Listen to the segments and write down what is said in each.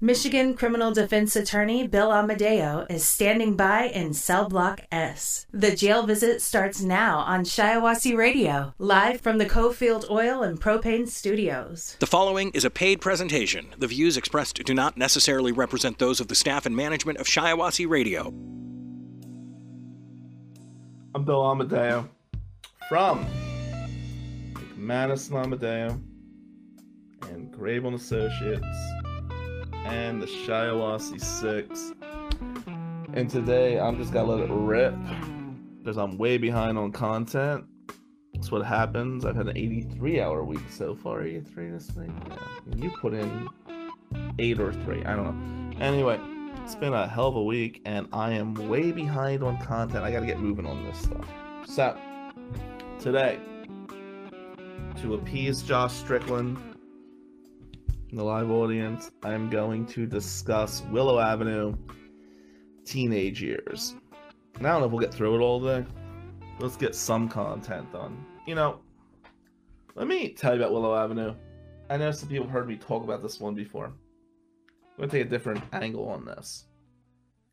Michigan criminal defense attorney Bill Amadeo is standing by in Cell Block S. The jail visit starts now on Shiawassee Radio, live from the Cofield Oil and Propane Studios. The following is a paid presentation. The views expressed do not necessarily represent those of the staff and management of Shiawassee Radio. I'm Bill Amadeo from McManus and Amadeo and Grable and Associates and the Shiawassee 6. And today I'm just gonna let it rip because I'm way behind on content. That's what happens. I've had an 83 hour week so far. 83 this week? Yeah. You put in 8 or 3. I don't know. Anyway, it's been a hell of a week and I am way behind on content. I gotta get moving on this stuff. So, today, to appease Josh Strickland, the live audience, I'm going to discuss Willow Avenue teenage years. And I don't know if we'll get through it all day. Let's get some content done. You know, let me tell you about Willow Avenue. I know some people heard me talk about this one before. I'm going to take a different angle on this.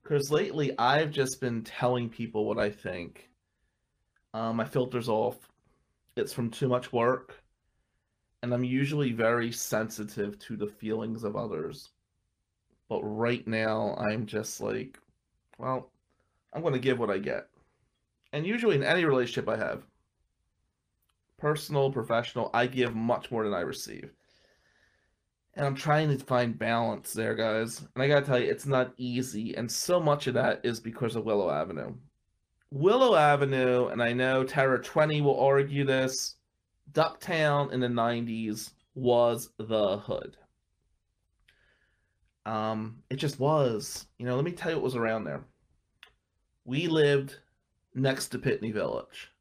Because lately, I've just been telling people what I think. Um, my filter's off. It's from too much work and I'm usually very sensitive to the feelings of others. But right now, I'm just like, well, I'm going to give what I get. And usually, in any relationship I have, personal, professional, I give much more than I receive. And I'm trying to find balance there, guys. And I gotta tell you, it's not easy. And so much of that is because of Willow Avenue. Willow Avenue, and I know Terror 20 will argue this, Ducktown in the 90s was the hood. Um, it just was. You know, let me tell you what was around there. We lived next to Pitney Village.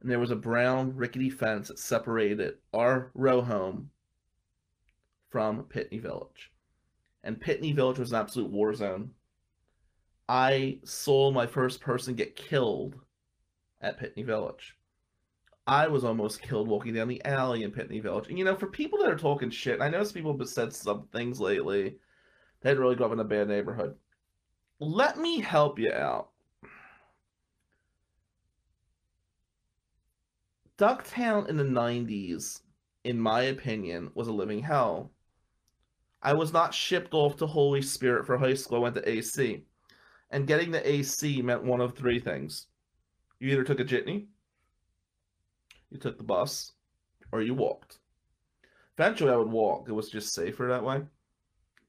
And there was a brown rickety fence that separated our row home from Pitney Village. And Pitney Village was an absolute war zone. I saw my first person get killed at Pitney Village. I was almost killed walking down the alley in Pitney Village. And you know, for people that are talking shit, I know some people have said some things lately that really grew up in a bad neighborhood. Let me help you out. Ducktown in the 90s, in my opinion, was a living hell. I was not shipped off to Holy Spirit for high school. I went to AC. And getting the AC meant one of three things. You either took a jitney, you took the bus, or you walked. Eventually, I would walk. It was just safer that way.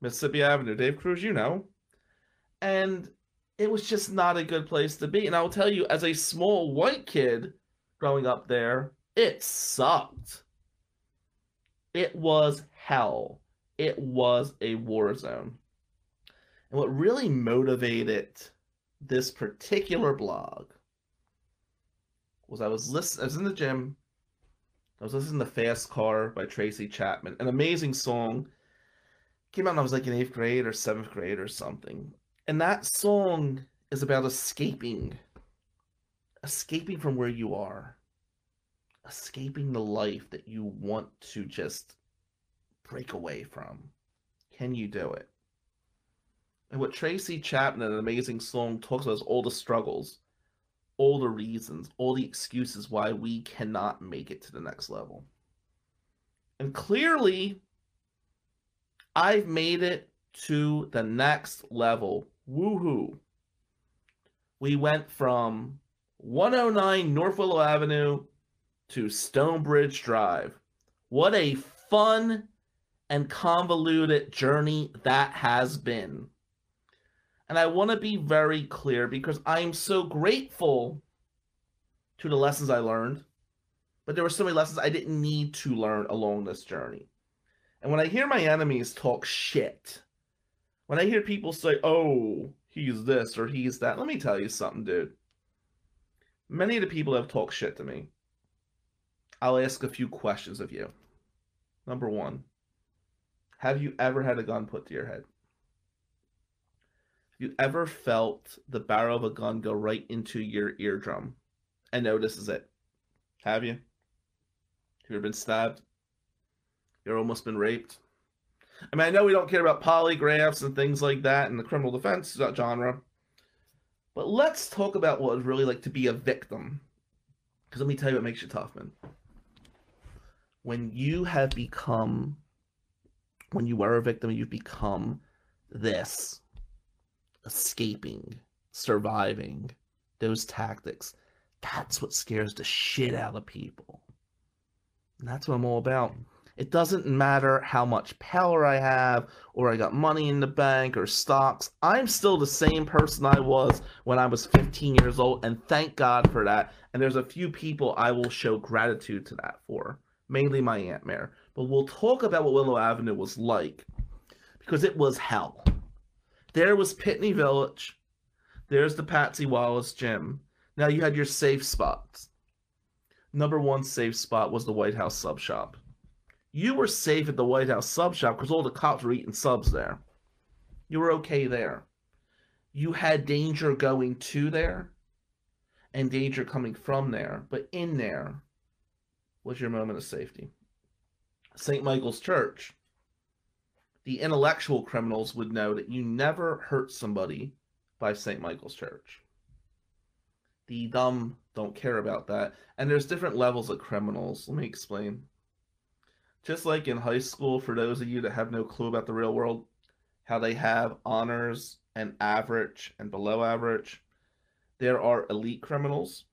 Mississippi Avenue, Dave Cruz, you know. And it was just not a good place to be. And I will tell you, as a small white kid growing up there, it sucked. It was hell. It was a war zone. And what really motivated this particular blog was I was listen I was in the gym. I was listening to Fast Car by Tracy Chapman, an amazing song. Came out I was like in eighth grade or seventh grade or something. And that song is about escaping. Escaping from where you are. Escaping the life that you want to just break away from. Can you do it? And what Tracy Chapman, an amazing song, talks about is all the struggles all the reasons, all the excuses why we cannot make it to the next level. And clearly, I've made it to the next level. Woohoo. We went from 109 North Willow Avenue to Stonebridge Drive. What a fun and convoluted journey that has been. And I want to be very clear because I'm so grateful to the lessons I learned, but there were so many lessons I didn't need to learn along this journey. And when I hear my enemies talk shit, when I hear people say, oh, he's this or he's that, let me tell you something, dude. Many of the people have talked shit to me. I'll ask a few questions of you. Number one, have you ever had a gun put to your head? You ever felt the barrel of a gun go right into your eardrum and know this is it? Have you? Have you ever been stabbed? You ever almost been raped? I mean, I know we don't care about polygraphs and things like that in the criminal defense genre, but let's talk about what it's really like to be a victim. Because let me tell you what makes you tough, man. When you have become, when you were a victim, you've become this escaping, surviving, those tactics. That's what scares the shit out of people. And that's what I'm all about. It doesn't matter how much power I have, or I got money in the bank, or stocks. I'm still the same person I was when I was 15 years old, and thank God for that. And there's a few people I will show gratitude to that for, mainly my Aunt Mare. But we'll talk about what Willow Avenue was like, because it was hell. There was Pitney Village. There's the Patsy Wallace gym. Now you had your safe spots. Number one safe spot was the White House sub shop. You were safe at the White House sub shop because all the cops were eating subs there. You were okay there. You had danger going to there and danger coming from there, but in there was your moment of safety. St. Michael's Church. The intellectual criminals would know that you never hurt somebody by St. Michael's Church. The dumb don't care about that. And there's different levels of criminals. Let me explain. Just like in high school, for those of you that have no clue about the real world, how they have honors and average and below average, there are elite criminals,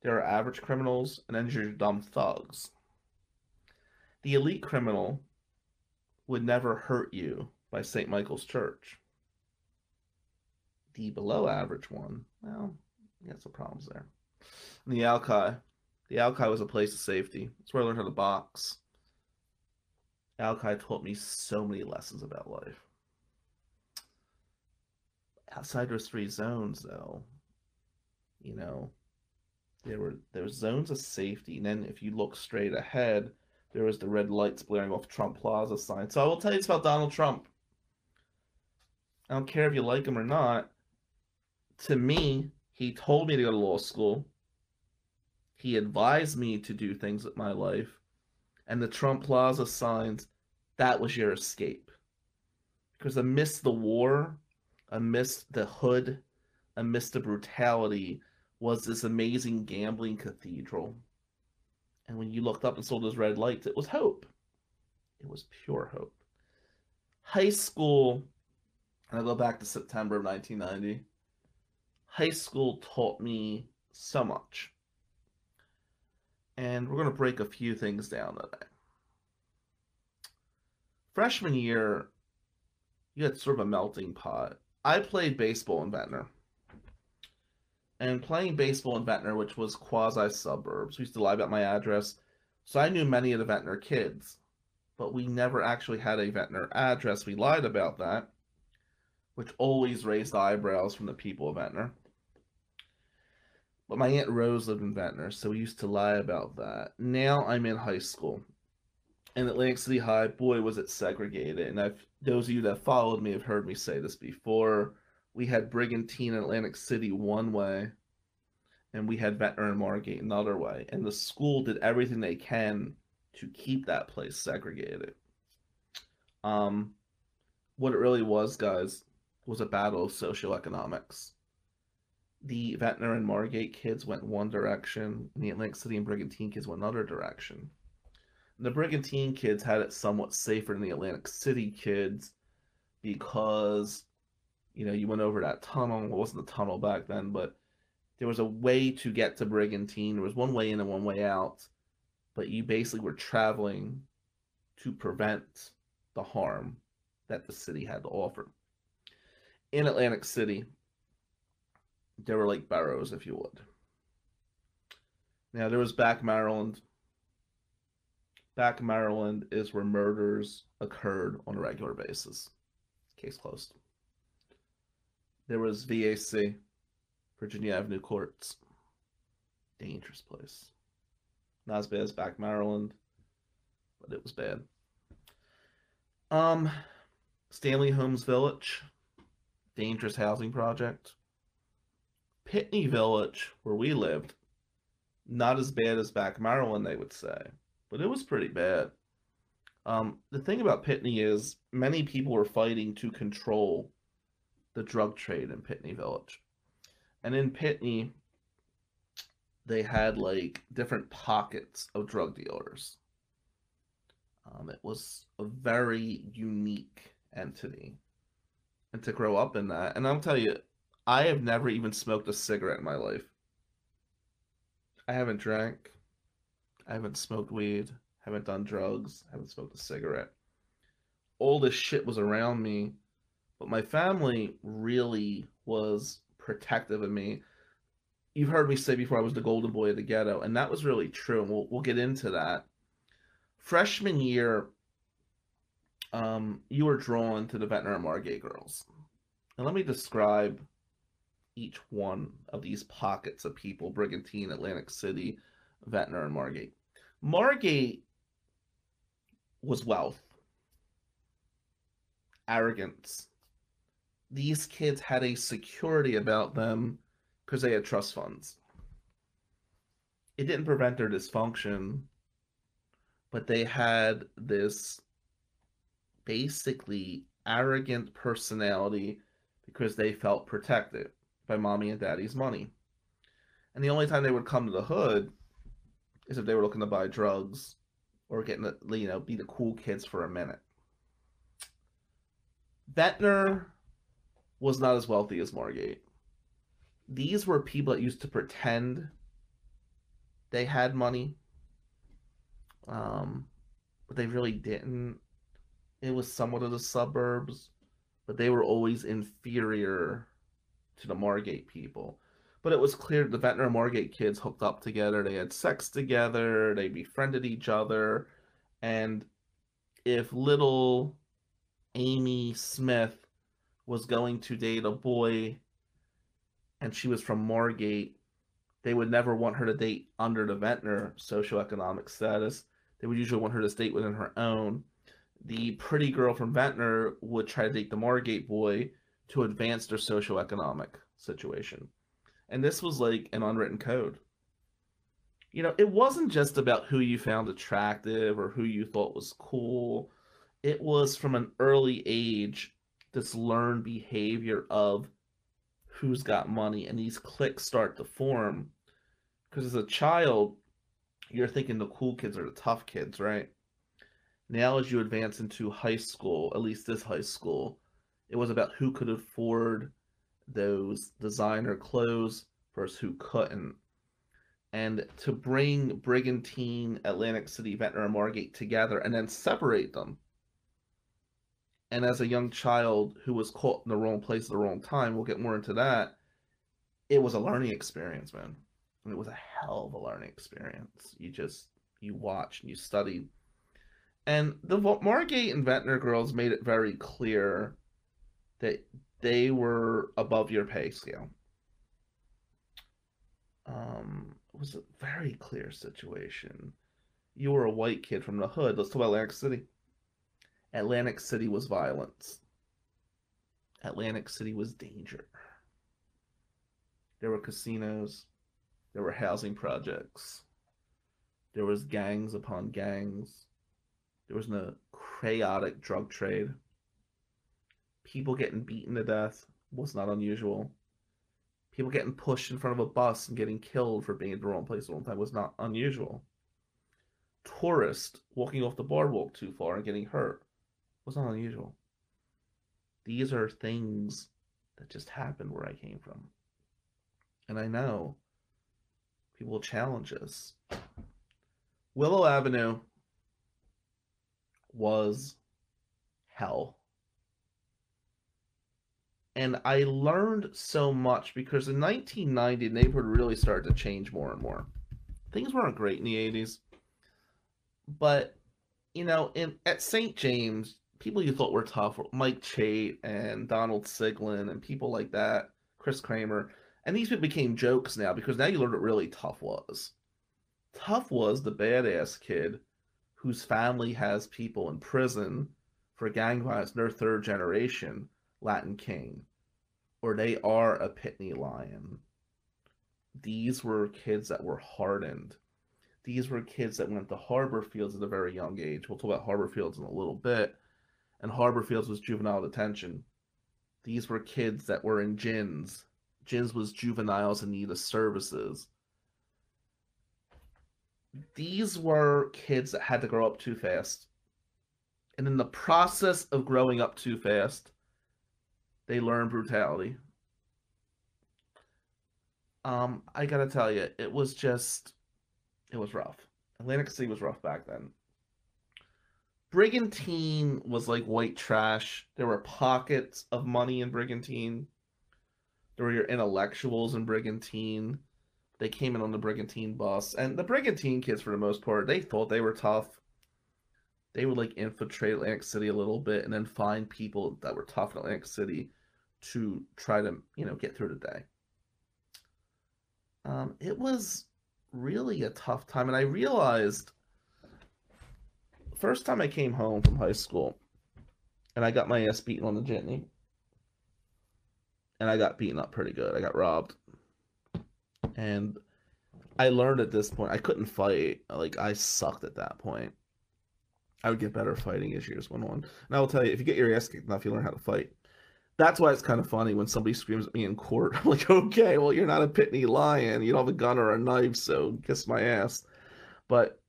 there are average criminals, and then there's your dumb thugs. The elite criminal would never hurt you by St. Michael's Church. The below average one, well, you got some problems there. And the Alki. The Alki was a place of safety. It's where I learned how to box. Alki taught me so many lessons about life. Outside those three zones, though, you know, there were there were zones of safety. And then if you look straight ahead, there was the red lights blaring off Trump Plaza sign. So I will tell you it's about Donald Trump. I don't care if you like him or not. To me, he told me to go to law school. He advised me to do things with my life. And the Trump Plaza signs, that was your escape. Because amidst the war, amidst the hood, amidst the brutality, was this amazing gambling cathedral. And when you looked up and saw those red lights, it was hope. It was pure hope. High school, and I go back to September of 1990 high school taught me so much. And we're going to break a few things down today. Freshman year, you had sort of a melting pot. I played baseball in Ventnor. And playing baseball in Ventnor, which was quasi suburbs, we used to lie about my address. So I knew many of the Ventnor kids, but we never actually had a Ventnor address. We lied about that, which always raised eyebrows from the people of Ventnor. But my Aunt Rose lived in Ventnor, so we used to lie about that. Now I'm in high school. And Atlantic City High, boy, was it segregated. And I've those of you that followed me have heard me say this before. We had Brigantine and Atlantic City one way, and we had Ventnor and Margate another way. And the school did everything they can to keep that place segregated. Um, what it really was, guys, was a battle of socioeconomics the Ventnor and Margate kids went one direction, and the Atlantic City and Brigantine kids went another direction. The Brigantine kids had it somewhat safer than the Atlantic City kids because, you know, you went over that tunnel. It wasn't a tunnel back then, but there was a way to get to Brigantine. There was one way in and one way out, but you basically were traveling to prevent the harm that the city had to offer. In Atlantic City, there were like barrows, if you would. Now there was back Maryland. Back Maryland is where murders occurred on a regular basis. Case closed. There was VAC, Virginia Avenue Courts. Dangerous place. Not as bad as back Maryland, but it was bad. Um, Stanley Holmes Village, dangerous housing project. Pitney Village, where we lived, not as bad as back Maryland, they would say, but it was pretty bad. Um, the thing about Pitney is many people were fighting to control the drug trade in Pitney Village. And in Pitney, they had like different pockets of drug dealers. Um, it was a very unique entity. And to grow up in that, and I'll tell you, I have never even smoked a cigarette in my life. I haven't drank. I haven't smoked weed. Haven't done drugs. Haven't smoked a cigarette. All this shit was around me, but my family really was protective of me. You've heard me say before I was the golden boy of the ghetto, and that was really true. And we'll we'll get into that. Freshman year, um, you were drawn to the Ventnor and Margate girls. And let me describe each one of these pockets of people Brigantine, Atlantic City, Ventnor, and Margate. Margate was wealth, arrogance. These kids had a security about them because they had trust funds. It didn't prevent their dysfunction, but they had this basically arrogant personality because they felt protected by mommy and daddy's money. And the only time they would come to the hood is if they were looking to buy drugs or getting the, you know, be the cool kids for a minute. Ventnor was not as wealthy as Margate. These were people that used to pretend they had money, um, but they really didn't. It was somewhat of the suburbs, but they were always inferior to the Margate people. But it was clear the Ventnor and Margate kids hooked up together. They had sex together. They befriended each other. And if little Amy Smith was going to date a boy and she was from Margate, they would never want her to date under the Ventnor socioeconomic status. They would usually want her to date within her own. The pretty girl from Ventnor would try to date the Margate boy to advance their socioeconomic situation. And this was like an unwritten code. You know, it wasn't just about who you found attractive or who you thought was cool. It was from an early age this learned behavior of who's got money and these cliques start to form. Because as a child, you're thinking the cool kids are the tough kids, right? Now, as you advance into high school, at least this high school, it was about who could afford those designer clothes versus who couldn't. And to bring Brigantine, Atlantic City, Ventnor, and Margate together and then separate them. And as a young child who was caught in the wrong place at the wrong time, we'll get more into that. It was a learning experience, man. And it was a hell of a learning experience. You just, you watched and you studied. And the Margate and Ventnor girls made it very clear that they were above your pay scale. Um, it was a very clear situation. You were a white kid from the hood. Let's talk about Atlantic City. Atlantic City was violence. Atlantic City was danger. There were casinos. There were housing projects. There was gangs upon gangs. There was a chaotic drug trade people getting beaten to death was not unusual. People getting pushed in front of a bus and getting killed for being in the wrong place at the wrong time was not unusual. Tourists walking off the boardwalk too far and getting hurt was not unusual. These are things that just happened where I came from. And I know people challenge us. Willow Avenue was hell and I learned so much because in 1990, the neighborhood really started to change more and more. Things weren't great in the 80s, but you know, in at St. James, people you thought were tough, Mike Chait and Donald Siglin and people like that, Chris Kramer, and these people became jokes now because now you learned what really tough was. Tough was the badass kid whose family has people in prison for gang violence their third generation Latin King, or they are a Pitney Lion. These were kids that were hardened. these were kids that went to Harbor Fields at a very young age. We'll talk about Harbor Fields in a little bit. And Harbor Fields was juvenile detention. These were kids that were in JINS. JINS was juveniles in need of services. These were kids that had to grow up too fast. And in the process of growing up too fast, they learned brutality. Um, I gotta tell you, it was just, it was rough. Atlantic City was rough back then. Brigantine was like white trash. There were pockets of money in Brigantine. There were your intellectuals in Brigantine. They came in on the Brigantine bus. And the Brigantine kids, for the most part, they thought they were tough. They would like infiltrate Atlantic City a little bit and then find people that were tough in Atlantic City to try to, you know, get through the day. Um, it was really a tough time. And I realized first time I came home from high school and I got my ass beaten on the jitney. And I got beaten up pretty good. I got robbed. And I learned at this point I couldn't fight. Like I sucked at that point. I would get better fighting as years went on. And I will tell you, if you get your ass kicked enough, you learn how to fight. That's why it's kind of funny when somebody screams at me in court. I'm like, okay, well, you're not a Pitney lion. You don't have a gun or a knife, so kiss my ass. But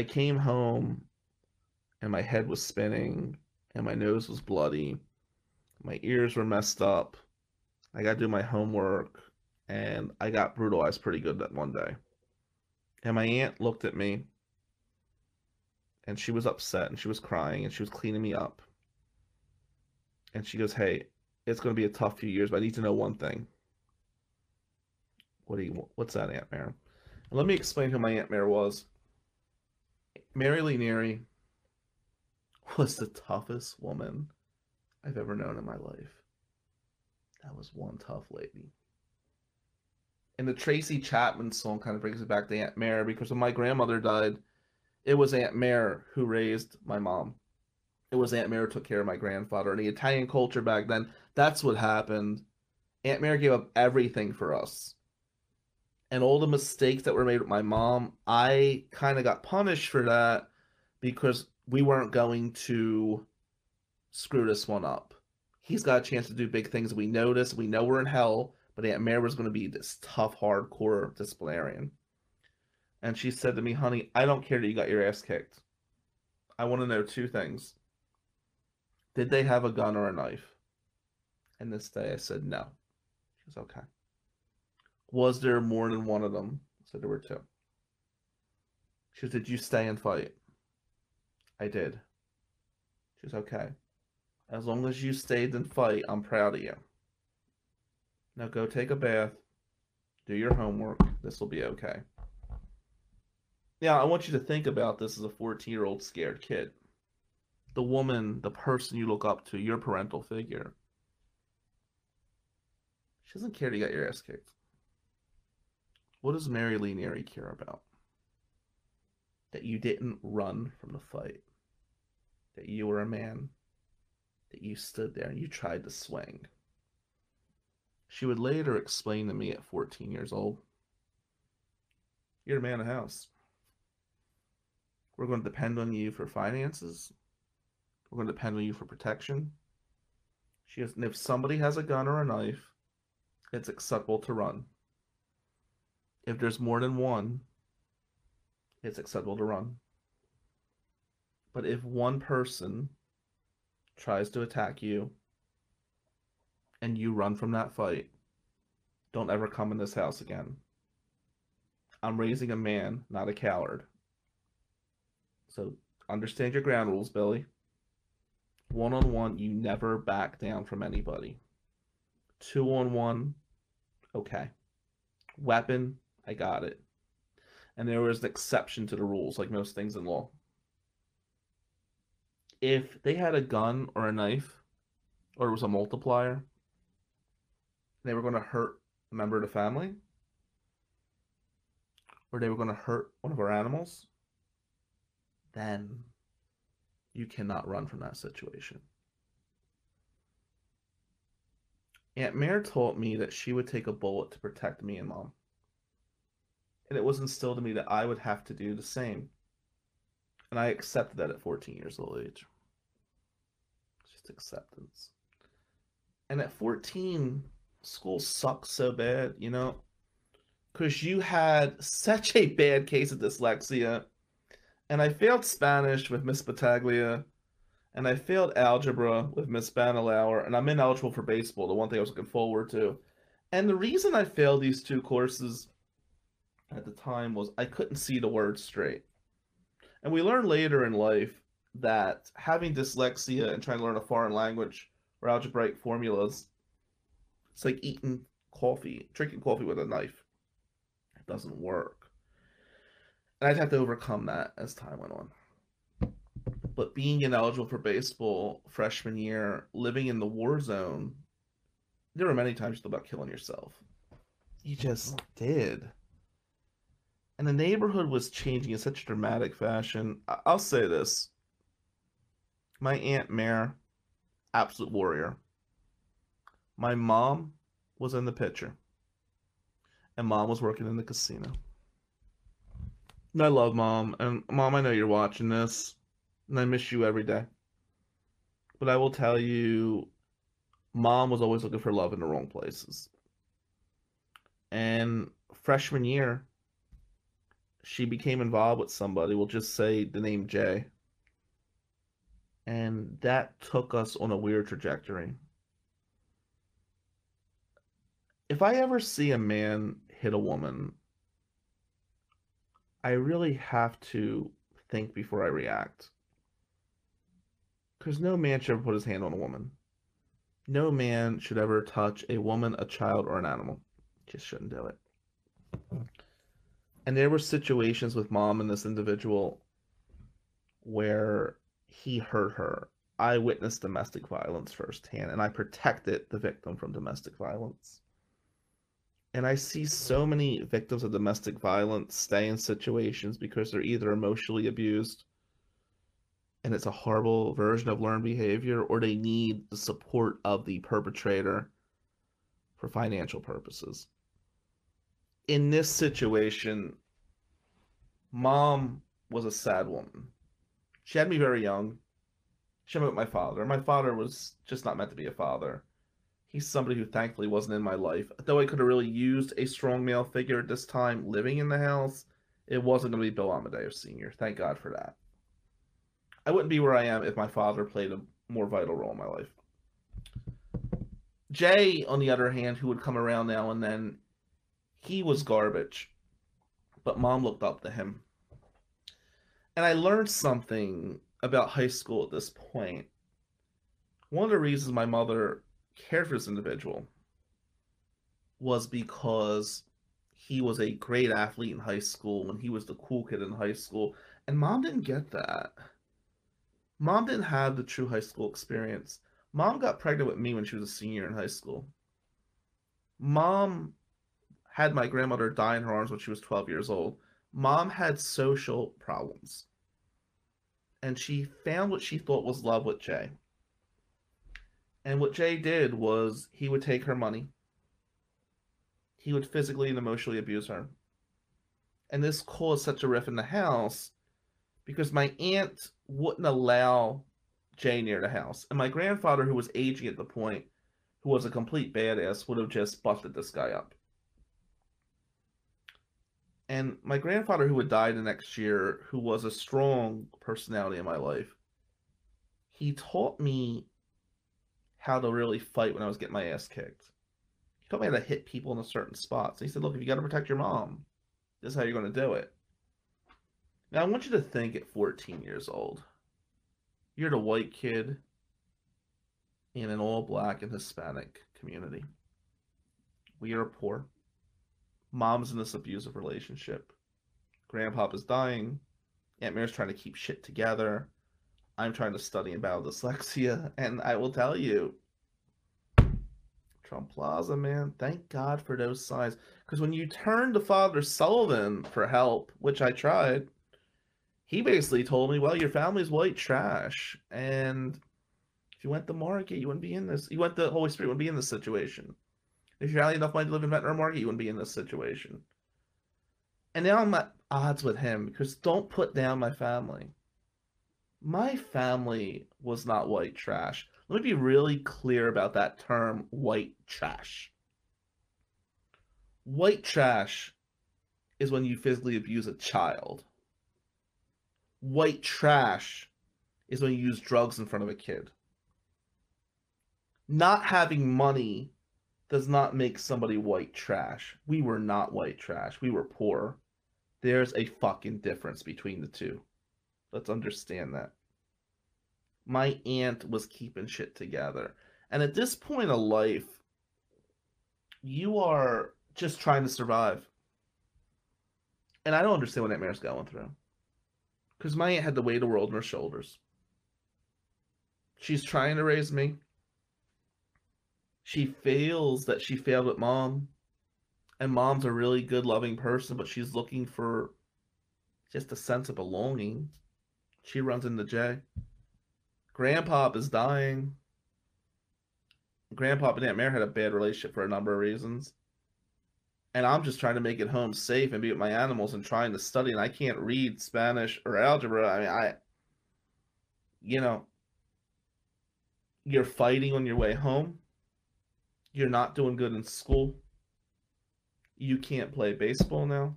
I came home and my head was spinning and my nose was bloody. My ears were messed up. I got to do my homework and I got brutalized pretty good that one day. And my aunt looked at me and she was upset and she was crying and she was cleaning me up. And she goes, Hey, it's going to be a tough few years, but I need to know one thing. What do you, what's that, Aunt Mare? And let me explain who my Aunt Mare was. Mary Lee Neary was the toughest woman I've ever known in my life. That was one tough lady. And the Tracy Chapman song kind of brings it back to Aunt Mare because when my grandmother died, it was Aunt Mare who raised my mom. It was Aunt Mare who took care of my grandfather. And the Italian culture back then, that's what happened. Aunt Mare gave up everything for us. And all the mistakes that were made with my mom, I kind of got punished for that because we weren't going to screw this one up. He's got a chance to do big things. We know this. We know we're in hell, but Aunt Mary was going to be this tough, hardcore disciplinarian. And she said to me, honey, I don't care that you got your ass kicked. I want to know two things. Did they have a gun or a knife? And this day I said no. She was okay. Was there more than one of them? Said there were two. She said, Did you stay and fight? I did. She was okay. As long as you stayed and fight, I'm proud of you. Now go take a bath, do your homework. This will be okay. Now, I want you to think about this as a 14 year old scared kid. The woman, the person you look up to, your parental figure. She doesn't care to get your ass kicked. What does Mary Lee Neary care about? That you didn't run from the fight. That you were a man. That you stood there and you tried to swing. She would later explain to me at 14 years old You're a man of house. We're going to depend on you for finances. We're going to depend on you for protection. She has, and if somebody has a gun or a knife, it's acceptable to run. If there's more than one, it's acceptable to run. But if one person tries to attack you and you run from that fight, don't ever come in this house again. I'm raising a man, not a coward. So understand your ground rules, Billy. One on one, you never back down from anybody. Two on one, okay. Weapon, I got it. And there was an exception to the rules, like most things in law. If they had a gun or a knife, or it was a multiplier, they were going to hurt a member of the family, or they were going to hurt one of our animals, then you cannot run from that situation. Aunt Mare told me that she would take a bullet to protect me and mom. And it was instilled in me that I would have to do the same. And I accepted that at 14 years old age. Just acceptance. And at 14, school sucks so bad, you know? Because you had such a bad case of dyslexia. And I failed Spanish with Miss Battaglia. And I failed algebra with Miss Banalauer. And I'm ineligible for baseball, the one thing I was looking forward to. And the reason I failed these two courses at the time was I couldn't see the words straight. And we learned later in life that having dyslexia and trying to learn a foreign language or algebraic formulas, it's like eating coffee, drinking coffee with a knife. It doesn't work. And I'd have to overcome that as time went on. But being ineligible for baseball freshman year, living in the war zone, there were many times you thought about killing yourself. You just did and the neighborhood was changing in such a dramatic fashion. I'll say this. My Aunt Mare, absolute warrior. My mom was in the picture. And mom was working in the casino. And I love mom. And mom, I know you're watching this. And I miss you every day. But I will tell you, mom was always looking for love in the wrong places. And freshman year, she became involved with somebody, we'll just say the name Jay. And that took us on a weird trajectory. If I ever see a man hit a woman, I really have to think before I react. Because no man should ever put his hand on a woman. No man should ever touch a woman, a child, or an animal. Just shouldn't do it. And there were situations with mom and this individual where he hurt her. I witnessed domestic violence firsthand and I protected the victim from domestic violence. And I see so many victims of domestic violence stay in situations because they're either emotionally abused and it's a horrible version of learned behavior, or they need the support of the perpetrator for financial purposes in this situation, mom was a sad woman. She had me very young. She had me with my father. My father was just not meant to be a father. He's somebody who thankfully wasn't in my life. Though I could have really used a strong male figure at this time living in the house, it wasn't going to be Bill Amadeo Sr. Thank God for that. I wouldn't be where I am if my father played a more vital role in my life. Jay, on the other hand, who would come around now and then, he was garbage. But mom looked up to him. And I learned something about high school at this point. One of the reasons my mother cared for this individual was because he was a great athlete in high school and he was the cool kid in high school. And mom didn't get that. Mom didn't have the true high school experience. Mom got pregnant with me when she was a senior in high school. Mom had my grandmother die in her arms when she was 12 years old. Mom had social problems. And she found what she thought was love with Jay. And what Jay did was he would take her money. He would physically and emotionally abuse her. And this caused such a rift in the house because my aunt wouldn't allow Jay near the house. And my grandfather, who was aging at the point, who was a complete badass, would have just busted this guy up. And my grandfather, who would die the next year, who was a strong personality in my life, he taught me how to really fight when I was getting my ass kicked. He taught me how to hit people in a certain spots. And he said, Look, if you got to protect your mom, this is how you're going to do it. Now, I want you to think at 14 years old, you're the white kid in an all black and Hispanic community. We are poor mom's in this abusive relationship. Grandpa is dying. Aunt Mary's trying to keep shit together. I'm trying to study battle dyslexia. And I will tell you, Trump Plaza, man, thank God for those signs. Because when you turn to Father Sullivan for help, which I tried, he basically told me, well, your family's white trash. And if you went to Margate, you wouldn't be in this. You went to Holy Spirit, you wouldn't be in this situation. If you had enough money to live in Ventnor Margate, you wouldn't be in this situation. And now I'm at odds with him because don't put down my family. My family was not white trash. Let me be really clear about that term, white trash. White trash is when you physically abuse a child. White trash is when you use drugs in front of a kid. Not having money does not make somebody white trash. We were not white trash. We were poor. There's a fucking difference between the two. Let's understand that. My aunt was keeping shit together. And at this point of life, you are just trying to survive. And I don't understand what Mary's going through. Because my aunt had the weight of the world on her shoulders. She's trying to raise me. She feels that she failed with mom. And mom's a really good, loving person, but she's looking for just a sense of belonging. She runs into Jay. Grandpa is dying. Grandpa and Aunt Mary had a bad relationship for a number of reasons. And I'm just trying to make it home safe and be with my animals and trying to study. And I can't read Spanish or algebra. I mean, I, you know, you're fighting on your way home. You're not doing good in school. You can't play baseball now.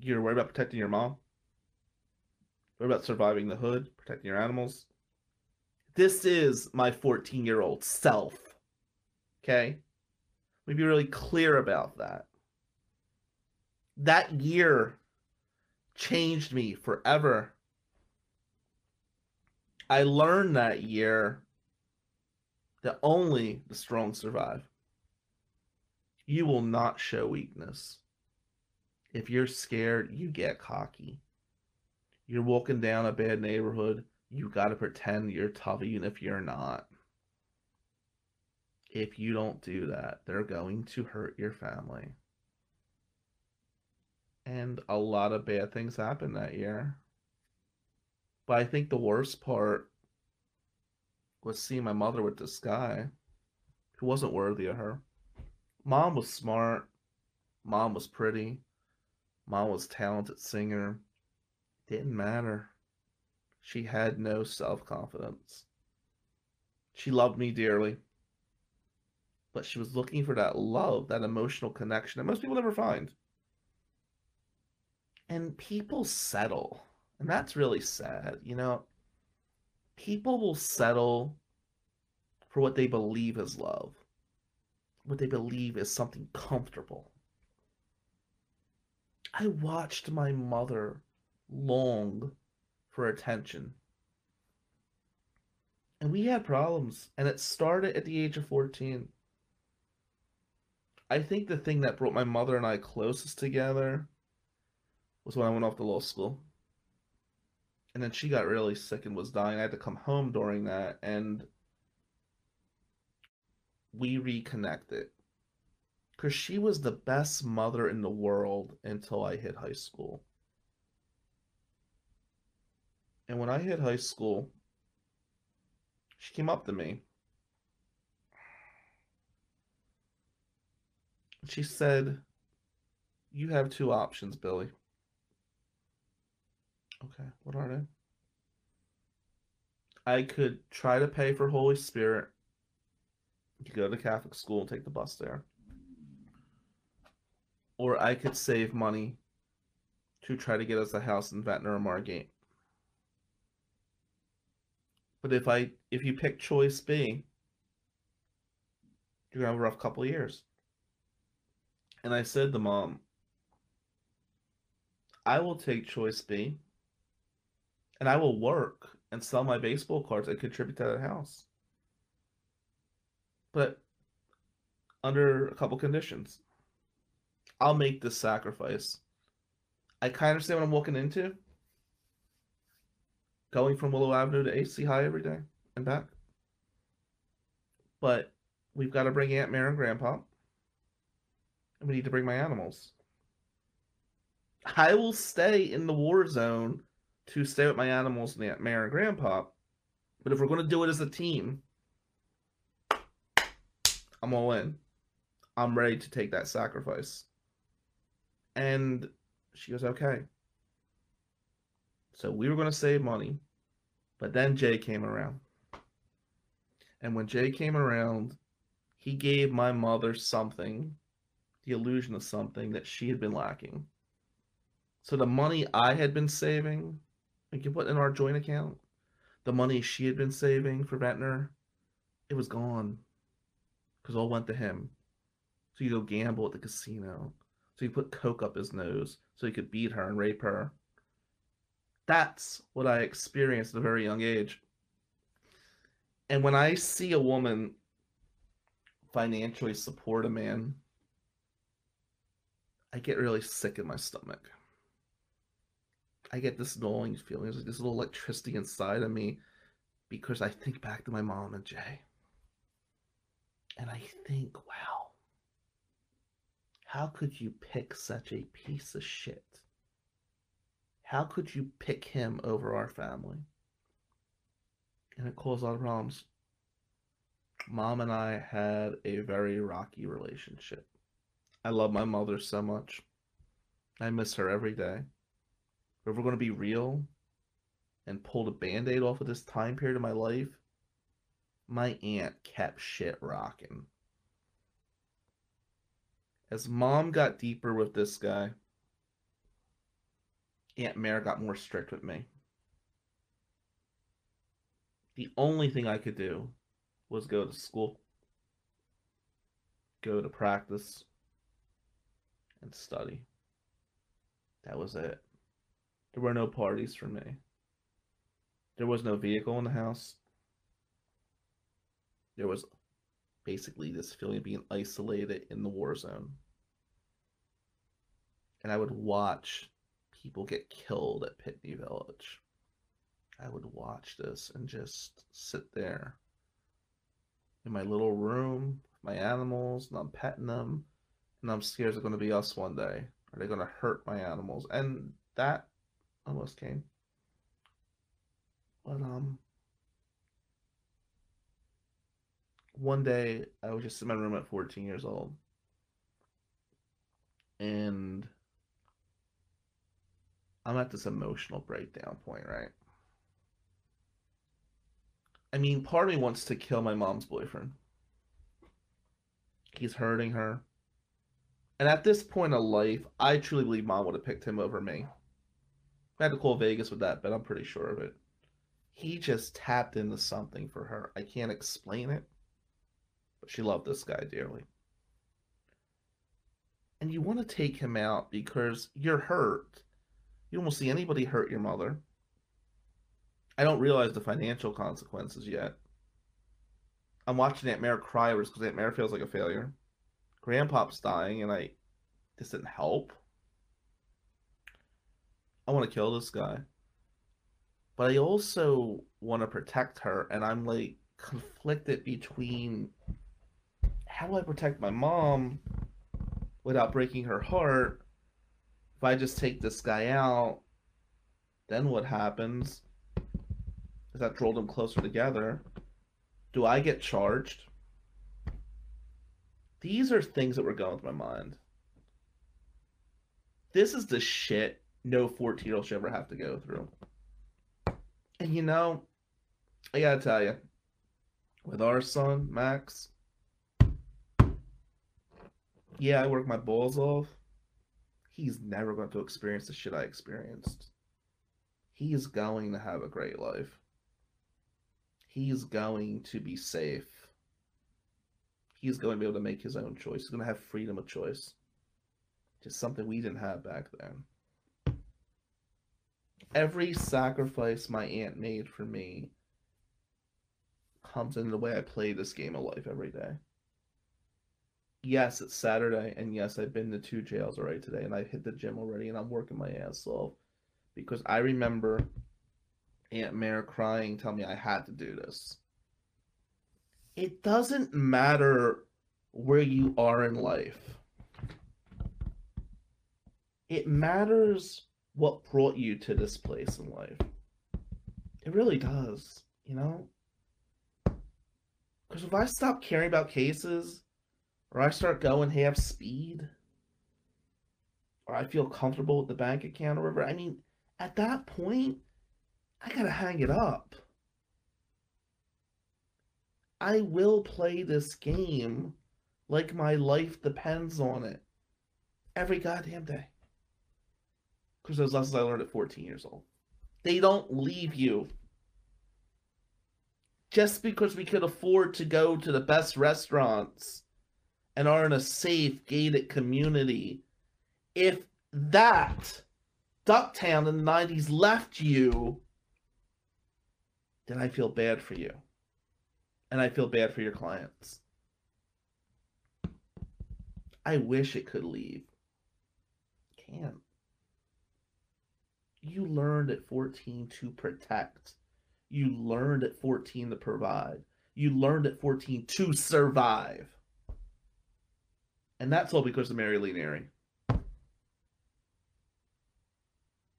You're worried about protecting your mom. Worried about surviving the hood, protecting your animals. This is my 14 year old self. Okay? Let me be really clear about that. That year changed me forever. I learned that year that only the strong survive. You will not show weakness. If you're scared, you get cocky. You're walking down a bad neighborhood, you got to pretend you're tough even if you're not. If you don't do that, they're going to hurt your family. And a lot of bad things happened that year. But I think the worst part was seeing my mother with this guy who wasn't worthy of her. Mom was smart. Mom was pretty. Mom was talented singer. Didn't matter. She had no self-confidence. She loved me dearly. But she was looking for that love, that emotional connection that most people never find. And people settle. And that's really sad. You know, people will settle for what they believe is love, what they believe is something comfortable. I watched my mother long for attention. And we had problems, and it started at the age of 14. I think the thing that brought my mother and I closest together was when I went off to law school and then she got really sick and was dying. I had to come home during that, and we reconnected because she was the best mother in the world until I hit high school. And when I hit high school, she came up to me. She said, You have two options, Billy. Okay, what are they? I could try to pay for Holy Spirit. Go to Catholic school and take the bus there. Or I could save money to try to get us a house in Ventnor or Margate. But if I if you pick choice B, you're gonna have a rough couple years. And I said to mom, I will take choice B and I will work and sell my baseball cards and contribute to that house. But under a couple conditions. I'll make this sacrifice. I kind of understand what I'm walking into. Going from Willow Avenue to AC High every day and back. But we've got to bring Aunt Mary and Grandpa. And we need to bring my animals. I will stay in the war zone to stay with my animals and Aunt Mary and Grandpa. But if we're going to do it as a team, I'm all in. I'm ready to take that sacrifice. And she goes, okay. So we were going to save money, but then Jay came around. And when Jay came around, he gave my mother something, the illusion of something that she had been lacking. So the money I had been saving, like you put in our joint account, the money she had been saving for Ventnor, it was gone. Because all went to him. So you go gamble at the casino. So he put coke up his nose so he could beat her and rape her. That's what I experienced at a very young age. And when I see a woman financially support a man, I get really sick in my stomach. I get this gnawing feeling, there's like this little electricity inside of me because I think back to my mom and Jay. And I think, wow, how could you pick such a piece of shit? How could you pick him over our family? And it caused a lot of problems. Mom and I had a very rocky relationship. I love my mother so much. I miss her every day. If we're going to be real and pull the band aid off of this time period of my life, my aunt kept shit rocking. As mom got deeper with this guy, Aunt Mare got more strict with me. The only thing I could do was go to school, go to practice, and study. That was it. There were no parties for me. There was no vehicle in the house. There was basically this feeling of being isolated in the war zone. And I would watch people get killed at Pitney Village. I would watch this and just sit there in my little room, my animals, and I'm petting them, and I'm scared it's going to be us one day. Are they going to hurt my animals? And that almost came. But um, one day I was just in my room at 14 years old, and I'm at this emotional breakdown point, right? I mean, part of me wants to kill my mom's boyfriend. He's hurting her. And at this point of life, I truly believe mom would have picked him over me. I had to call Vegas with that, but I'm pretty sure of it. He just tapped into something for her. I can't explain it, but she loved this guy dearly. And you want to take him out because you're hurt. You don't see anybody hurt your mother. I don't realize the financial consequences yet. I'm watching Aunt Mare cry because Aunt Mare feels like a failure. Grandpop's dying, and I this didn't help. I want to kill this guy, but I also want to protect her, and I'm like conflicted between how do I protect my mom without breaking her heart. If I just take this guy out, then what happens? Is that draw them closer together? Do I get charged? These are things that were going through my mind. This is the shit no 14 year old should ever have to go through. And you know, I gotta tell you, with our son, Max, yeah, I work my balls off. He's never going to experience the shit I experienced. He's going to have a great life he's going to be safe. He's going to be able to make his own choice. He's going to have freedom of choice. Just something we didn't have back then. Every sacrifice my aunt made for me comes into the way I play this game of life every day. Yes, it's Saturday, and yes, I've been to two jails already today, and I've hit the gym already, and I'm working my ass off because I remember Aunt Mare crying, telling me I had to do this. It doesn't matter where you are in life. It matters what brought you to this place in life. It really does, you know? Because if I stop caring about cases, or I start going half speed, or I feel comfortable with the bank account or whatever. I mean, at that point, I gotta hang it up. I will play this game like my life depends on it every goddamn day. Because those lessons I learned at 14 years old. They don't leave you. Just because we could afford to go to the best restaurants and are in a safe, gated community, if that Ducktown in the 90s left you, then I feel bad for you. And I feel bad for your clients. I wish it could leave. Can't. You learned at 14 to protect. You learned at 14 to provide. You learned at 14 to survive. And that's all because of Mary Lee Neri.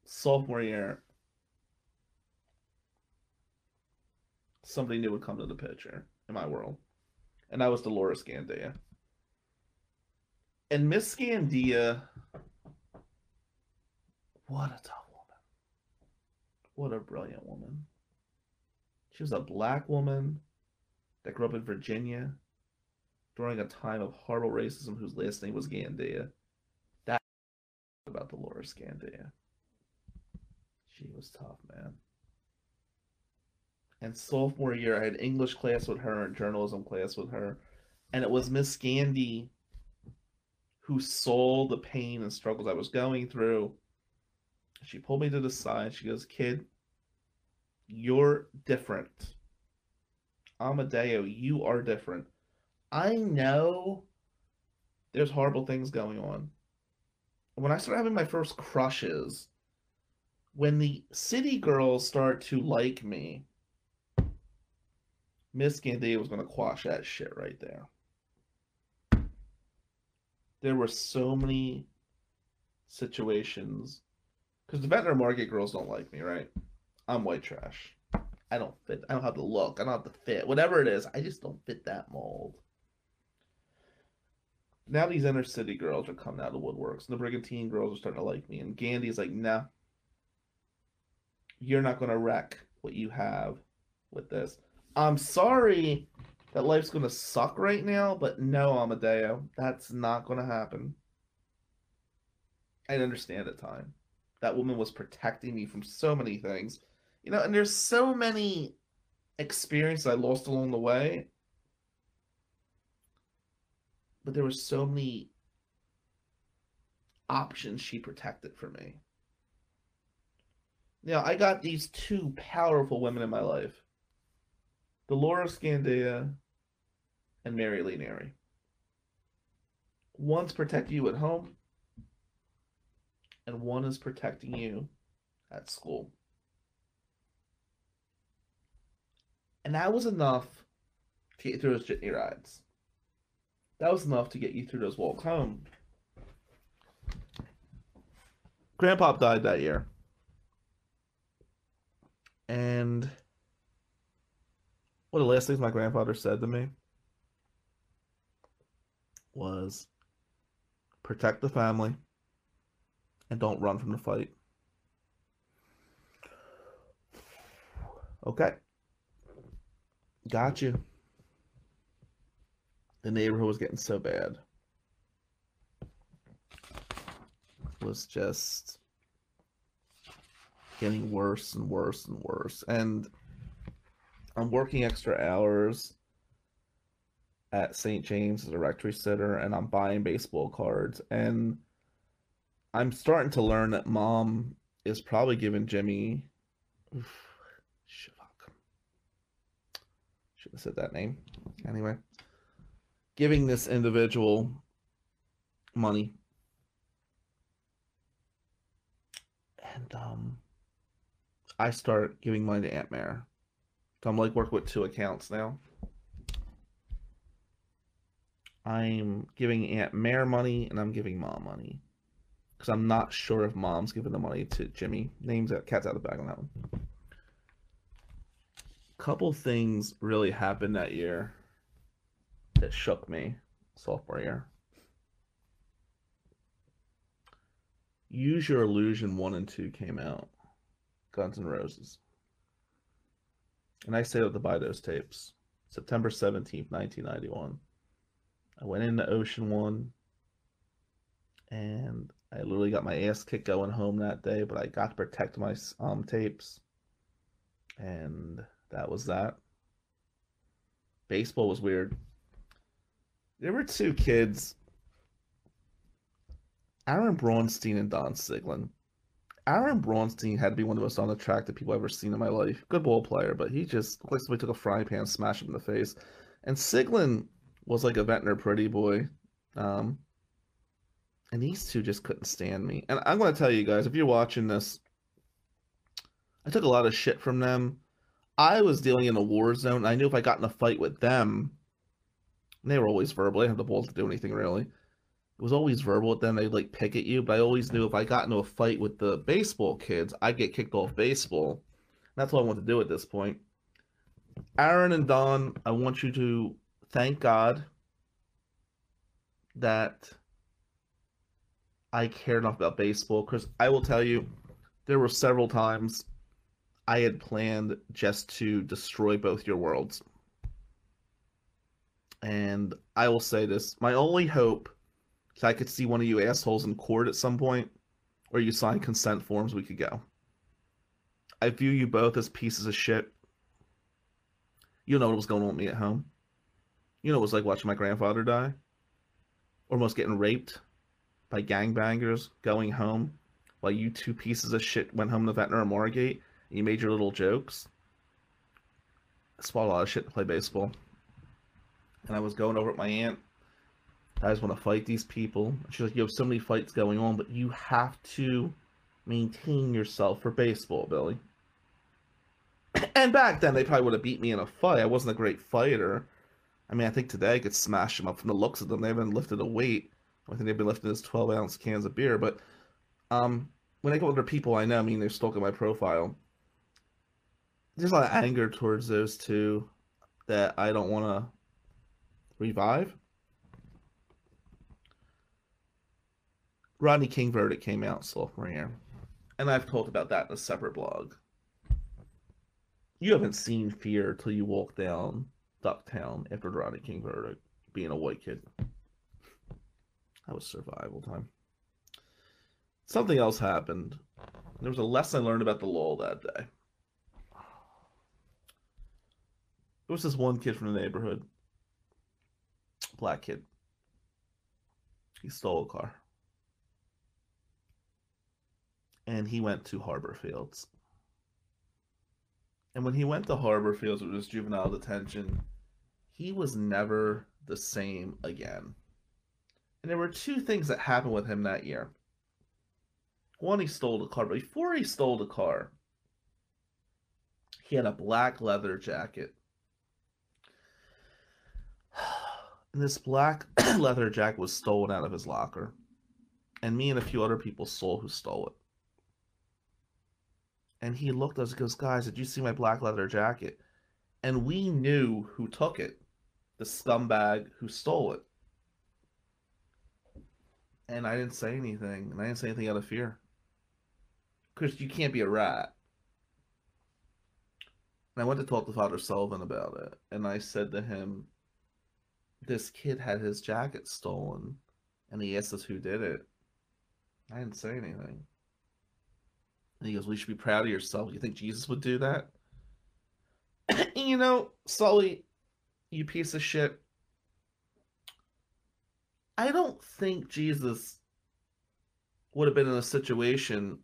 Sophomore year, somebody new would come to the picture in my world. And that was Dolores Gandia. And Miss Gandia, what a woman. What a brilliant woman. She was a black woman that grew up in Virginia during a time of horrible racism whose last name was Gandia. That about Dolores Gandia. She was tough, man. And sophomore year, I had English class with her and journalism class with her. And it was Miss Gandy who saw the pain and struggles I was going through. She pulled me to the side. She goes, Kid, you're different. Amadeo, you are different. I know there's horrible things going on. When I started having my first crushes, when the city girls start to like me, Miss Gandia was going to quash that shit right there. There were so many situations because the Ventnor Margate girls don't like me, right? I'm white trash. I don't fit. I don't have the look. I don't have the fit. Whatever it is, I just don't fit that mold. Now these inner city girls are coming out of the woodworks, and the Brigantine girls are starting to like me. And Gandy's like, "Nah, you're not gonna wreck what you have with this." I'm sorry that life's gonna suck right now, but no, Amadeo, that's not gonna happen. I understand at time. That woman was protecting me from so many things. You know, and there's so many experiences I lost along the way. But there were so many options she protected for me. Now, I got these two powerful women in my life. Dolores Gandia and Mary Lee Neri. One's protecting you at home, and one is protecting you at school. And that was enough to get you through those jitney rides. That was enough to get you through those walks home. Grandpa died that year. And one of the last things my grandfather said to me was protect the family and don't run from the fight. Okay. Got you. The neighborhood was getting so bad. It was just getting worse and worse and worse. And I'm working extra hours at St. James as a rectory sitter, and I'm buying baseball cards. And I'm starting to learn that mom is probably giving Jimmy. Oof. Should have said that name. Anyway, giving this individual money. And um, I start giving money to Aunt Mare. So I'm like working with two accounts now. I'm giving Aunt Mare money and I'm giving mom money. Because I'm not sure if mom's giving the money to Jimmy. Names out cat's out of the bag on that one. Couple things really happened that year that shook me sophomore year. Use Your Illusion 1 and 2 came out. Guns N' Roses. And I stayed up to buy those tapes. September 17th, 1991. I went into Ocean One and I literally got my ass kicked going home that day, but I got to protect my um, tapes. And that was that. Baseball was weird. There were two kids, Aaron Braunstein and Don Siglin. Aaron Braunstein had to be one of the most unattractive people I've ever seen in my life. Good ball player, but he just like somebody took a frying pan, smashed him in the face. And Siglin was like a Ventnor pretty boy. Um, and these two just couldn't stand me. And I'm going to tell you guys, if you're watching this, I took a lot of shit from them. I was dealing in a war zone. I knew if I got in a fight with them, they were always verbal. They didn't have the balls to do anything really. It was always verbal with them. They'd like pick at you, but I always knew if I got into a fight with the baseball kids, I'd get kicked off baseball. And that's what I want to do at this point. Aaron and Don, I want you to thank God that I care enough about baseball because I will tell you, there were several times I had planned just to destroy both your worlds. And I will say this my only hope is I could see one of you assholes in court at some point, or you sign consent forms, we could go. I view you both as pieces of shit. You know what was going on with me at home. You know what it was like watching my grandfather die, or almost getting raped by gangbangers, going home while you two pieces of shit went home to Ventnor and Margate and you made your little jokes. I swallowed a lot of shit to play baseball. And I was going over at my aunt. I just want to fight these people. She's like, you have so many fights going on, but you have to maintain yourself for baseball, Billy. And back then, they probably would have beat me in a fight. I wasn't a great fighter. I mean, I think today I could smash them up from the looks of them. They haven't lifted a weight. I think they've been lifting this 12 ounce cans of beer. But um, when I go to people I know, I mean, they're stalking my profile. There's a lot of anger towards those two that I don't want to revive. Rodney King verdict came out sophomore year, and I've talked about that in a separate blog. You haven't seen fear till you walk down Ducktown after the Rodney King verdict, being a white kid. That was survival time. Something else happened. There was a lesson I learned about the law that day. There was this one kid from the neighborhood, black kid. He stole a car. And he went to Harborfields. And when he went to Harborfields with his juvenile detention, he was never the same again. And there were two things that happened with him that year. One, he stole the car, before he stole the car, he had a black leather jacket. And this black leather jacket was stolen out of his locker. And me and a few other people saw who stole it. And he looked at us and goes, Guys, did you see my black leather jacket? And we knew who took it the scumbag who stole it. And I didn't say anything. And I didn't say anything out of fear. Because you can't be a rat. And I went to talk to Father Sullivan about it. And I said to him, This kid had his jacket stolen. And he asked us who did it. I didn't say anything. And he goes, We should be proud of yourself. You think Jesus would do that? you know, Sully, you piece of shit. I don't think Jesus would have been in a situation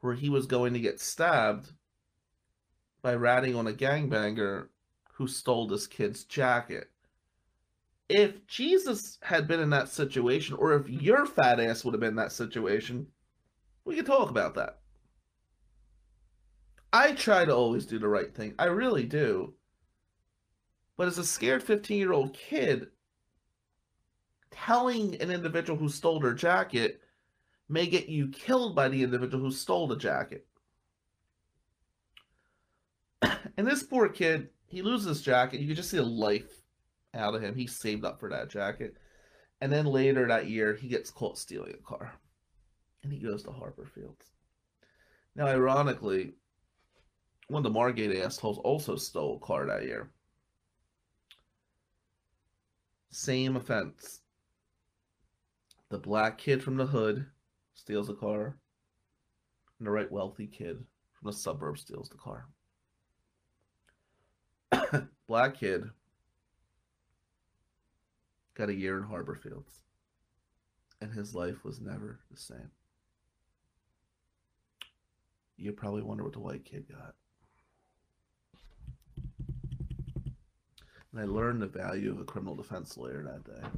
where he was going to get stabbed by ratting on a gangbanger who stole this kid's jacket. If Jesus had been in that situation, or if your fat ass would have been in that situation, we could talk about that. I try to always do the right thing. I really do. But as a scared 15 year old kid, telling an individual who stole their jacket may get you killed by the individual who stole the jacket. and this poor kid, he loses his jacket. You can just see the life out of him. He saved up for that jacket. And then later that year, he gets caught stealing a car. and he goes to Harborfields. Now, ironically, one of the Margate assholes also stole a car that year. Same offense. The black kid from the hood steals a car, and the right wealthy kid from the suburbs steals the car. black kid got a year in Harborfields, and his life was never the same. You probably wonder what the white kid got. And I learned the value of a criminal defense lawyer that day.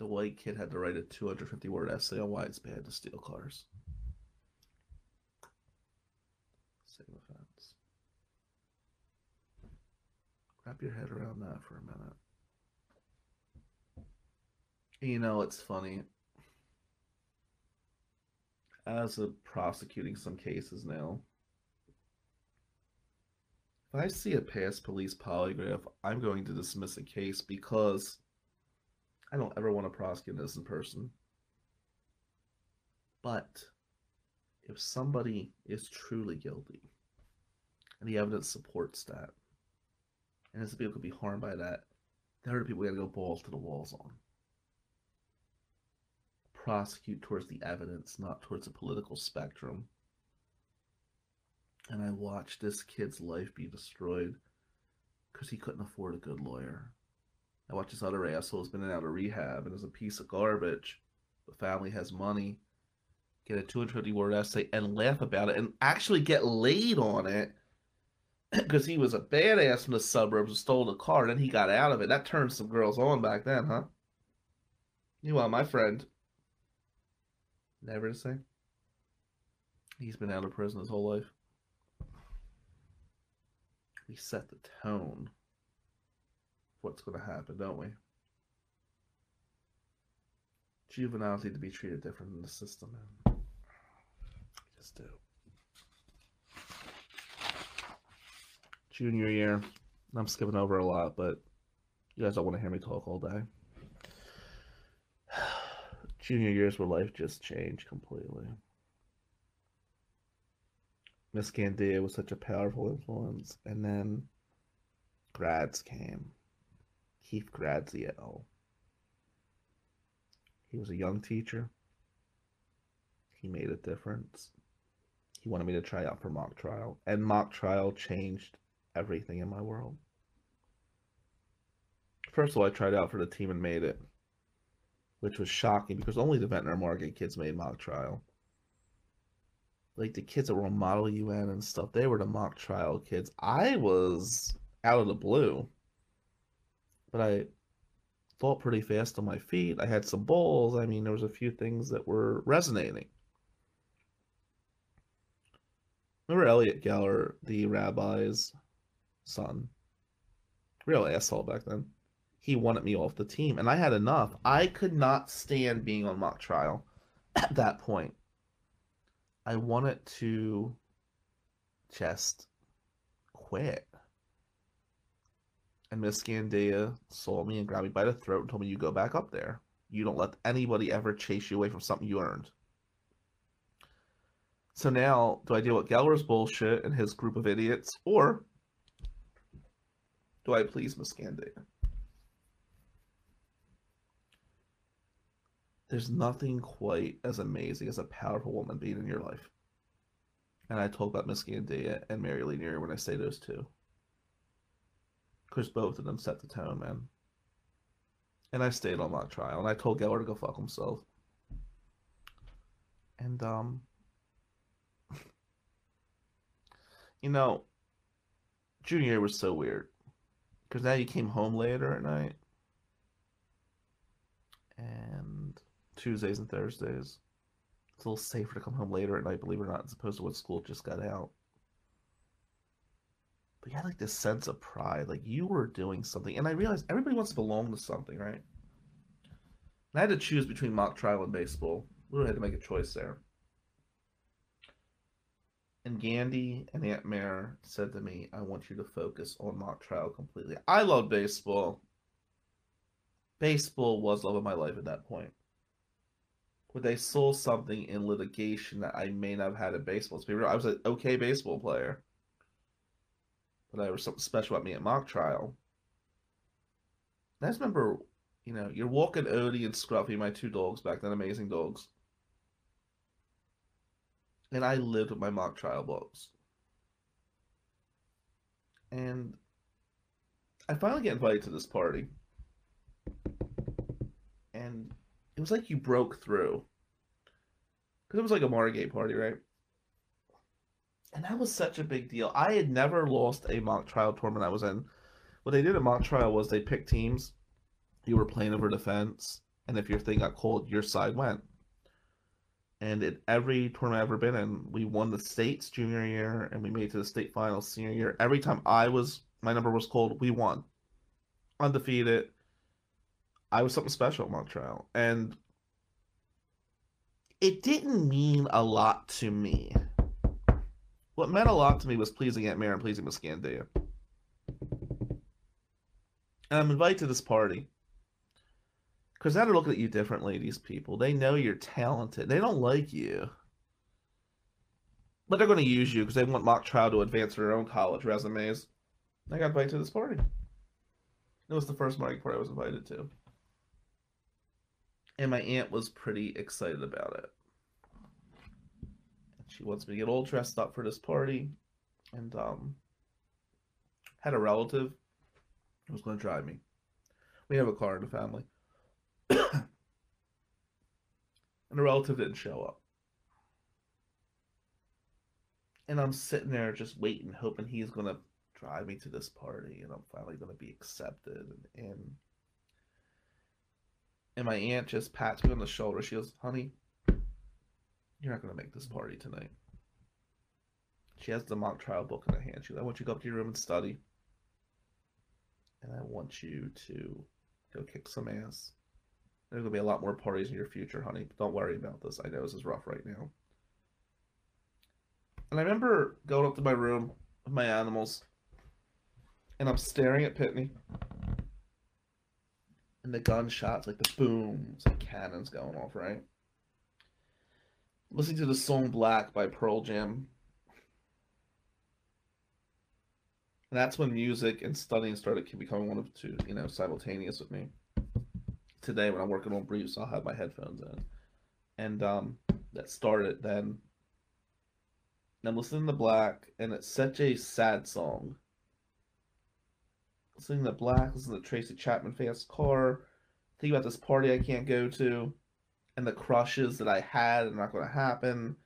The white kid had to write a 250 word essay on why it's bad to steal cars. Same offense. Wrap your head around that for a minute. You know, it's funny. As a prosecuting some cases now, if I see a past police polygraph, I'm going to dismiss a case because I don't ever want to prosecute an innocent person. But if somebody is truly guilty and the evidence supports that, and innocent people could be harmed by that, there are people we gotta go balls to the walls on. Prosecute towards the evidence, not towards a political spectrum and I watched this kid's life be destroyed because he couldn't afford a good lawyer. I watched this other asshole who's been in out of rehab and is a piece of garbage. The family has money. Get a 250 word essay and laugh about it and actually get laid on it because he was a badass from the suburbs and stole the car. Then he got out of it. That turned some girls on back then, huh? Meanwhile, my friend, never the same. He's been out of prison his whole life we set the tone what's going to happen, don't we? Juveniles need to be treated different in the system, man. Just do. Junior year, I'm skipping over a lot, but you guys don't want to hear me talk all day. Junior years where life just changed completely. Miss Gandia was such a powerful influence. And then grads came. Keith Graziel. He was a young teacher. He made a difference. He wanted me to try out for mock trial. And mock trial changed everything in my world. First of all, I tried out for the team and made it, which was shocking because only the Ventnor Margate kids made mock trial like the kids that were on Model UN and stuff, they were the mock trial kids. I was out of the blue, but I thought pretty fast on my feet. I had some balls. I mean, there was a few things that were resonating. Remember Elliot Geller, the rabbi's son? Real asshole back then. He wanted me off the team, and I had enough. I could not stand being on mock trial at that point. I wanted to just quit. And Miss Gandia saw me and grabbed me by the throat and told me, You go back up there. You don't let anybody ever chase you away from something you earned. So now, do I deal with Geller's bullshit and his group of idiots, or do I please Miss Gandia? there's nothing quite as amazing as a powerful woman being in your life. And I talk about Miss Gandia and Mary Lee Neri when I say those two. Because both of them set the tone, man. And I stayed on that trial, and I told Geller to go fuck himself. And, um, you know, junior was so weird. Because now you came home later at night. And Tuesdays and Thursdays. It's a little safer to come home later at night, believe it or not, as opposed to when school just got out. But you had like this sense of pride, like you were doing something. And I realized everybody wants to belong to something, right? And I had to choose between mock trial and baseball. We had to make a choice there. And Gandhi and Aunt Mare said to me, I want you to focus on mock trial completely. I love baseball. Baseball was love of my life at that point. where they saw something in litigation that I may not have had in baseball. To be real, I was an okay baseball player, but there was something special about me at mock trial. And I just remember, you know, you're walking Odie and Scruffy, my two dogs back then, amazing dogs. And I lived with my mock trial books. And I finally get invited to this party. And it was like you broke through. Because it was like a Margate party, right? And that was such a big deal. I had never lost a mock trial tournament I was in. What they did at mock trial was they picked teams. You were playing over defense, and if your thing got called, your side went. And in every tournament I've ever been in, we won the states junior year, and we made to the state finals senior year. Every time I was my number was called, we won, undefeated. I was something special at mock trial, and it didn't mean a lot to me. What meant a lot to me was pleasing Aunt Mary and pleasing Miss Gandia. And I'm invited to this party. Because now they're looking at you differently, these people. They know you're talented. They don't like you. But they're going to use you because they want mock trial to advance their own college resumes. I got invited to this party. It was the first mock party I was invited to. And my aunt was pretty excited about it. She wants me to get all dressed up for this party. And um had a relative who was going to drive me. We have a car in the family. and the relative didn't show up. And I'm sitting there just waiting, hoping he's going to drive me to this party and I'm finally going to be accepted. And, and, and my aunt just pats me on the shoulder. She goes, Honey, you're not going to make this party tonight. She has the mock trial book in her hand. She goes, I want you to go up to your room and study. And I want you to go kick some ass. There's gonna be a lot more parties in your future, honey. But don't worry about this. I know this is rough right now. And I remember going up to my room with my animals, and I'm staring at Pitney. And the gunshots, like the booms, like cannons going off, right? Listening to the song Black by Pearl Jam. And that's when music and studying started becoming one of two, you know, simultaneous with me today when I'm working on briefs, I'll have my headphones in. And um, that started then. And I'm listening to Black, and it's such a sad song. Listening to Black, listening to Tracy Chapman Fast Car, think about this party I can't go to, and the crushes that I had are not going to happen.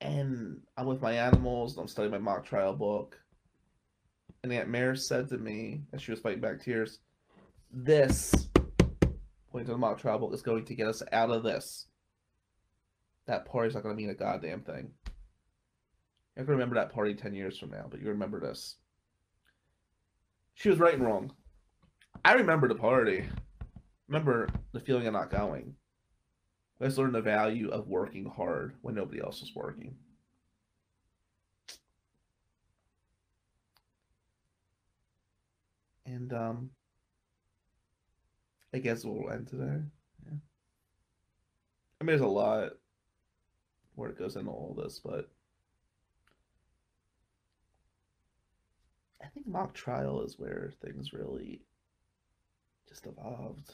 And I'm with my animals, I'm studying my mock trial book. And Aunt Mare said to me, as she was fighting back tears, this point to the mock trial book is going to get us out of this. That party's not going to mean a goddamn thing. You can remember that party 10 years from now, but you remember this. She was right and wrong. I remember the party. Remember the feeling of not going. Let's learn the value of working hard when nobody else is working. And um I guess we'll end today. Yeah. I mean, there's a lot where it goes into all this, but I think mock trial is where things really just evolved.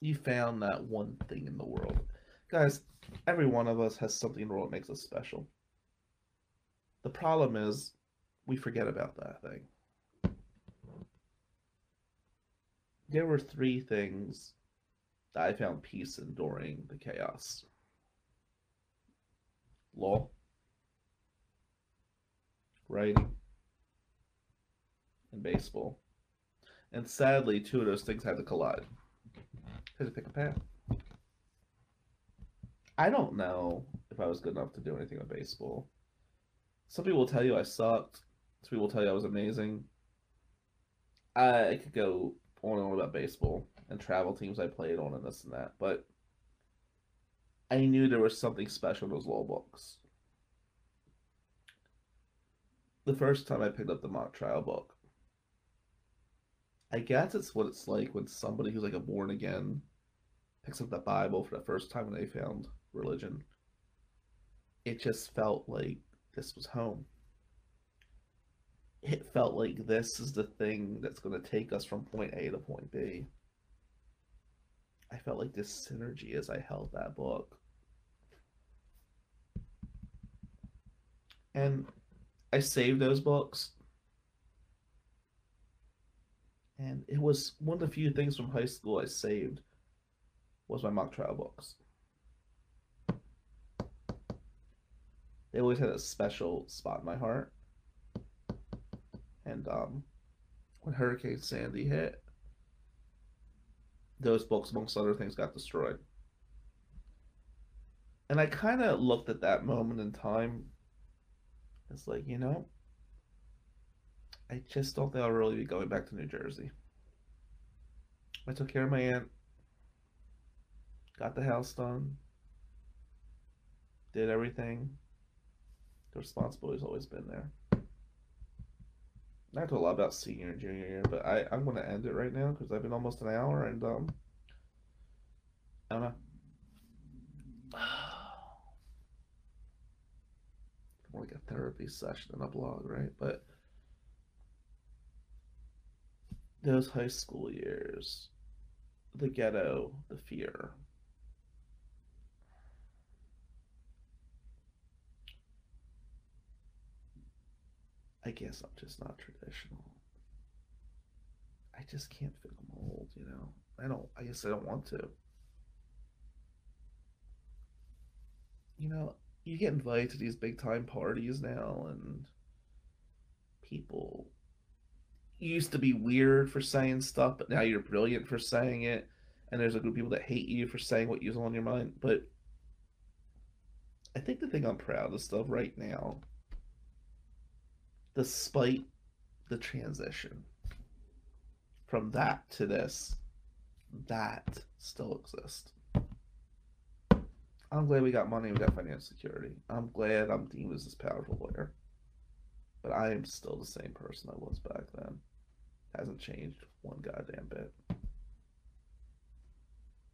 You found that one thing in the world. Guys, every one of us has something in the world that makes us special. The problem is we forget about that thing. there were three things that I found peace in during the chaos law, writing, and baseball. And sadly, two of those things had to collide. To pick a pair? I don't know if I was good enough to do anything with baseball. Some people will tell you I sucked. Some people will tell you I was amazing. I could go on and on about baseball and travel teams I played on and this and that, but I knew there was something special in those law books. The first time I picked up the mock trial book, I guess it's what it's like when somebody who's like a born again picks up the Bible for the first time when they found religion. It just felt like this was home. It felt like this is the thing that's going to take us from point A to point B. I felt like this synergy as I held that book. And I saved those books. And it was one of the few things from high school I saved was my mock trial books. They always had a special spot in my heart. And um, when Hurricane Sandy hit, those books, amongst other things, got destroyed. And I kind of looked at that moment in time it's like, you know, I just don't think I'll really be going back to New Jersey. I took care of my aunt, got the house done, did everything. The responsibility's always been there. I talked a lot about senior and junior year, but I, I'm going to end it right now because I've been almost an hour and um, I don't know. more like a therapy session than a blog, right? But those high school years, the ghetto, the fear. I guess I'm just not traditional. I just can't fit the mold, you know. I don't. I guess I don't want to. You know, you get invited to these big time parties now and people used to be weird for saying stuff but now you're brilliant for saying it and there's a group of people that hate you for saying what you's on your mind but i think the thing i'm proudest of right now despite the transition from that to this that still exists I'm glad we got money, we got financial security. I'm glad I'm deemed as this powerful lawyer. But I am still the same person I was back then. Hasn't changed one goddamn bit.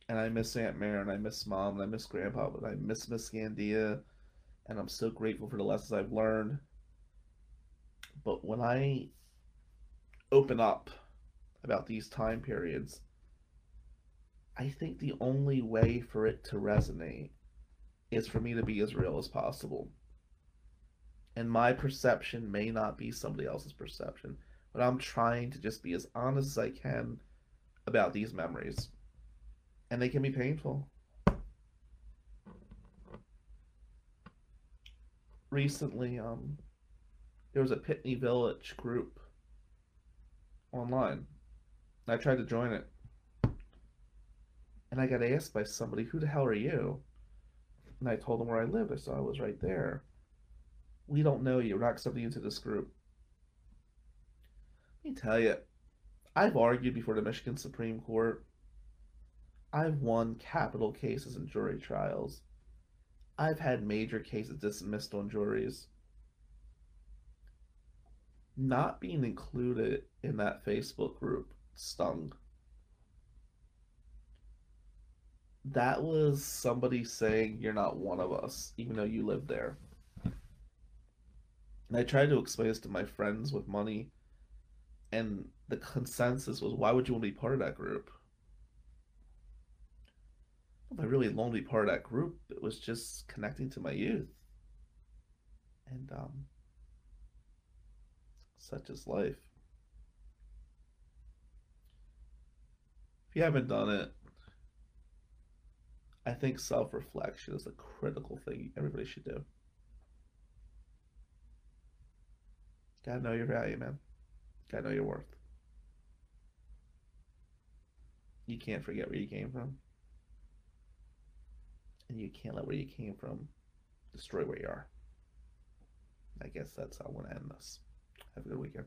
And I miss Aunt Mary and I miss mom and I miss grandpa, but I miss Miss Gandia and I'm so grateful for the lessons I've learned. But when I open up about these time periods, I think the only way for it to resonate is for me to be as real as possible. And my perception may not be somebody else's perception, but I'm trying to just be as honest as I can about these memories. And they can be painful. Recently, um, there was a Pitney Village group online. I tried to join it. And I got asked by somebody, Who the hell are you? And I told them where I lived. I saw I was right there. We don't know you. We're not accepting you into this group. Let me tell you, I've argued before the Michigan Supreme Court. I've won capital cases and jury trials. I've had major cases dismissed on juries. Not being included in that Facebook group stung that was somebody saying you're not one of us, even though you live there. And I tried to explain this to my friends with money, and the consensus was, why would you want to be part of that group? I really wanted to be part of that group, it was just connecting to my youth. And um, such is life. If you haven't done it, I think self reflection is a critical thing everybody should do. Gotta know your value, man. Gotta know your worth. You can't forget where you came from. And you can't let where you came from destroy where you are. I guess that's how I want to end this. Have a good weekend.